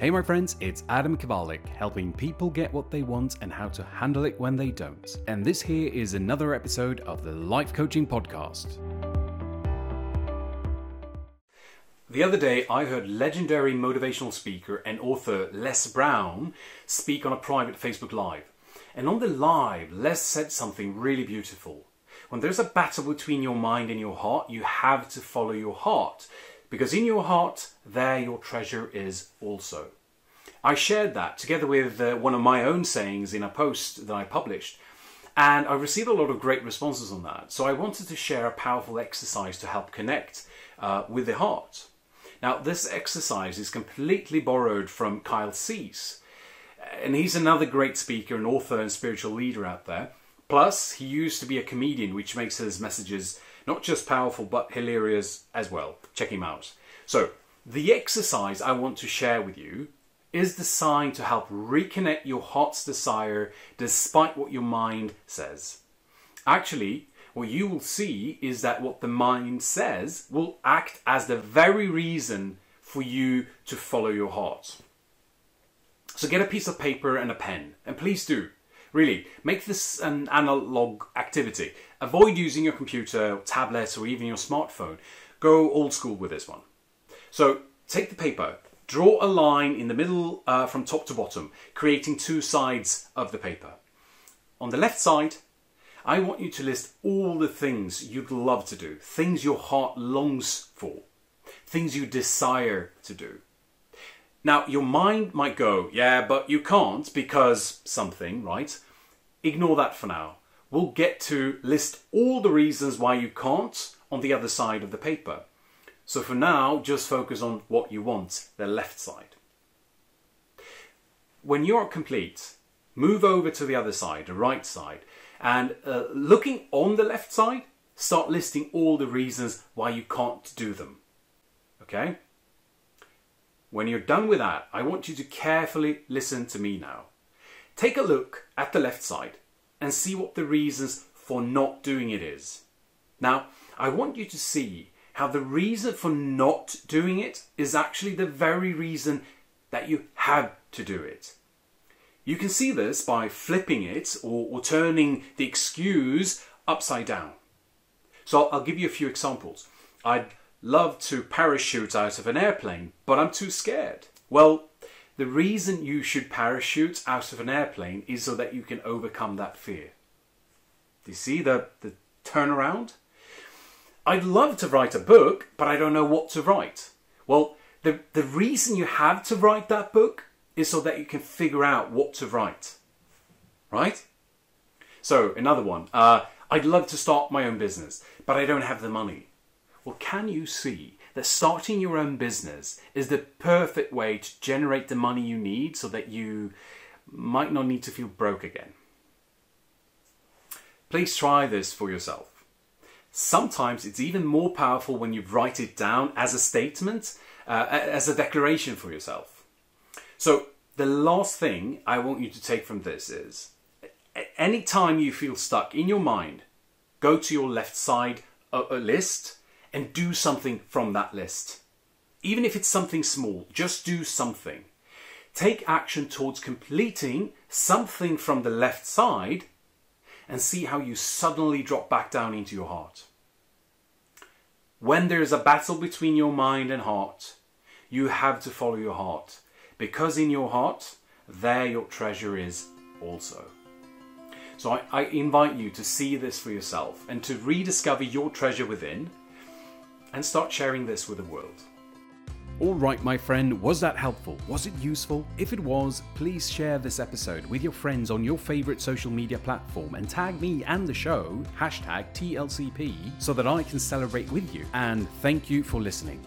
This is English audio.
Hey, my friends, it's Adam Kawalec, helping people get what they want and how to handle it when they don't. And this here is another episode of the Life Coaching Podcast. The other day, I heard legendary motivational speaker and author Les Brown speak on a private Facebook Live. And on the live, Les said something really beautiful. When there's a battle between your mind and your heart, you have to follow your heart because in your heart, there your treasure is also. I shared that together with uh, one of my own sayings in a post that I published, and I received a lot of great responses on that. So I wanted to share a powerful exercise to help connect uh, with the heart. Now, this exercise is completely borrowed from Kyle Cease, and he's another great speaker and author and spiritual leader out there. Plus, he used to be a comedian, which makes his messages not just powerful but hilarious as well. Check him out. So, the exercise I want to share with you is designed to help reconnect your heart's desire despite what your mind says. Actually, what you will see is that what the mind says will act as the very reason for you to follow your heart. So get a piece of paper and a pen, and please do. Really, make this an analog activity. Avoid using your computer, tablet, or even your smartphone. Go old school with this one. So take the paper, draw a line in the middle uh, from top to bottom, creating two sides of the paper. On the left side, I want you to list all the things you'd love to do, things your heart longs for, things you desire to do. Now, your mind might go, yeah, but you can't because something, right? Ignore that for now. We'll get to list all the reasons why you can't on the other side of the paper. So for now, just focus on what you want, the left side. When you're complete, move over to the other side, the right side, and uh, looking on the left side, start listing all the reasons why you can't do them. Okay? When you're done with that, I want you to carefully listen to me now. Take a look at the left side and see what the reasons for not doing it is. Now, I want you to see how the reason for not doing it is actually the very reason that you have to do it. You can see this by flipping it or, or turning the excuse upside down. So I'll give you a few examples. I'd love to parachute out of an airplane, but I'm too scared. Well, the reason you should parachute out of an airplane is so that you can overcome that fear. Do you see the, the turnaround? I'd love to write a book, but I don't know what to write. Well, the, the reason you have to write that book is so that you can figure out what to write. Right? So, another one. Uh, I'd love to start my own business, but I don't have the money. Well, can you see that starting your own business is the perfect way to generate the money you need so that you might not need to feel broke again? Please try this for yourself. Sometimes it's even more powerful when you write it down as a statement, uh, as a declaration for yourself. So, the last thing I want you to take from this is anytime you feel stuck in your mind, go to your left side uh, uh, list and do something from that list. Even if it's something small, just do something. Take action towards completing something from the left side and see how you suddenly drop back down into your heart. When there is a battle between your mind and heart, you have to follow your heart because in your heart, there your treasure is also. So I, I, invite you to see this for yourself and to rediscover your treasure within and start sharing this with the world. All right, my friend, was that helpful? Was it useful? If it was, please share this episode with your friends on your favorite social media platform and tag me and the show, hashtag TLCP, so that I can celebrate with you. And thank you for listening.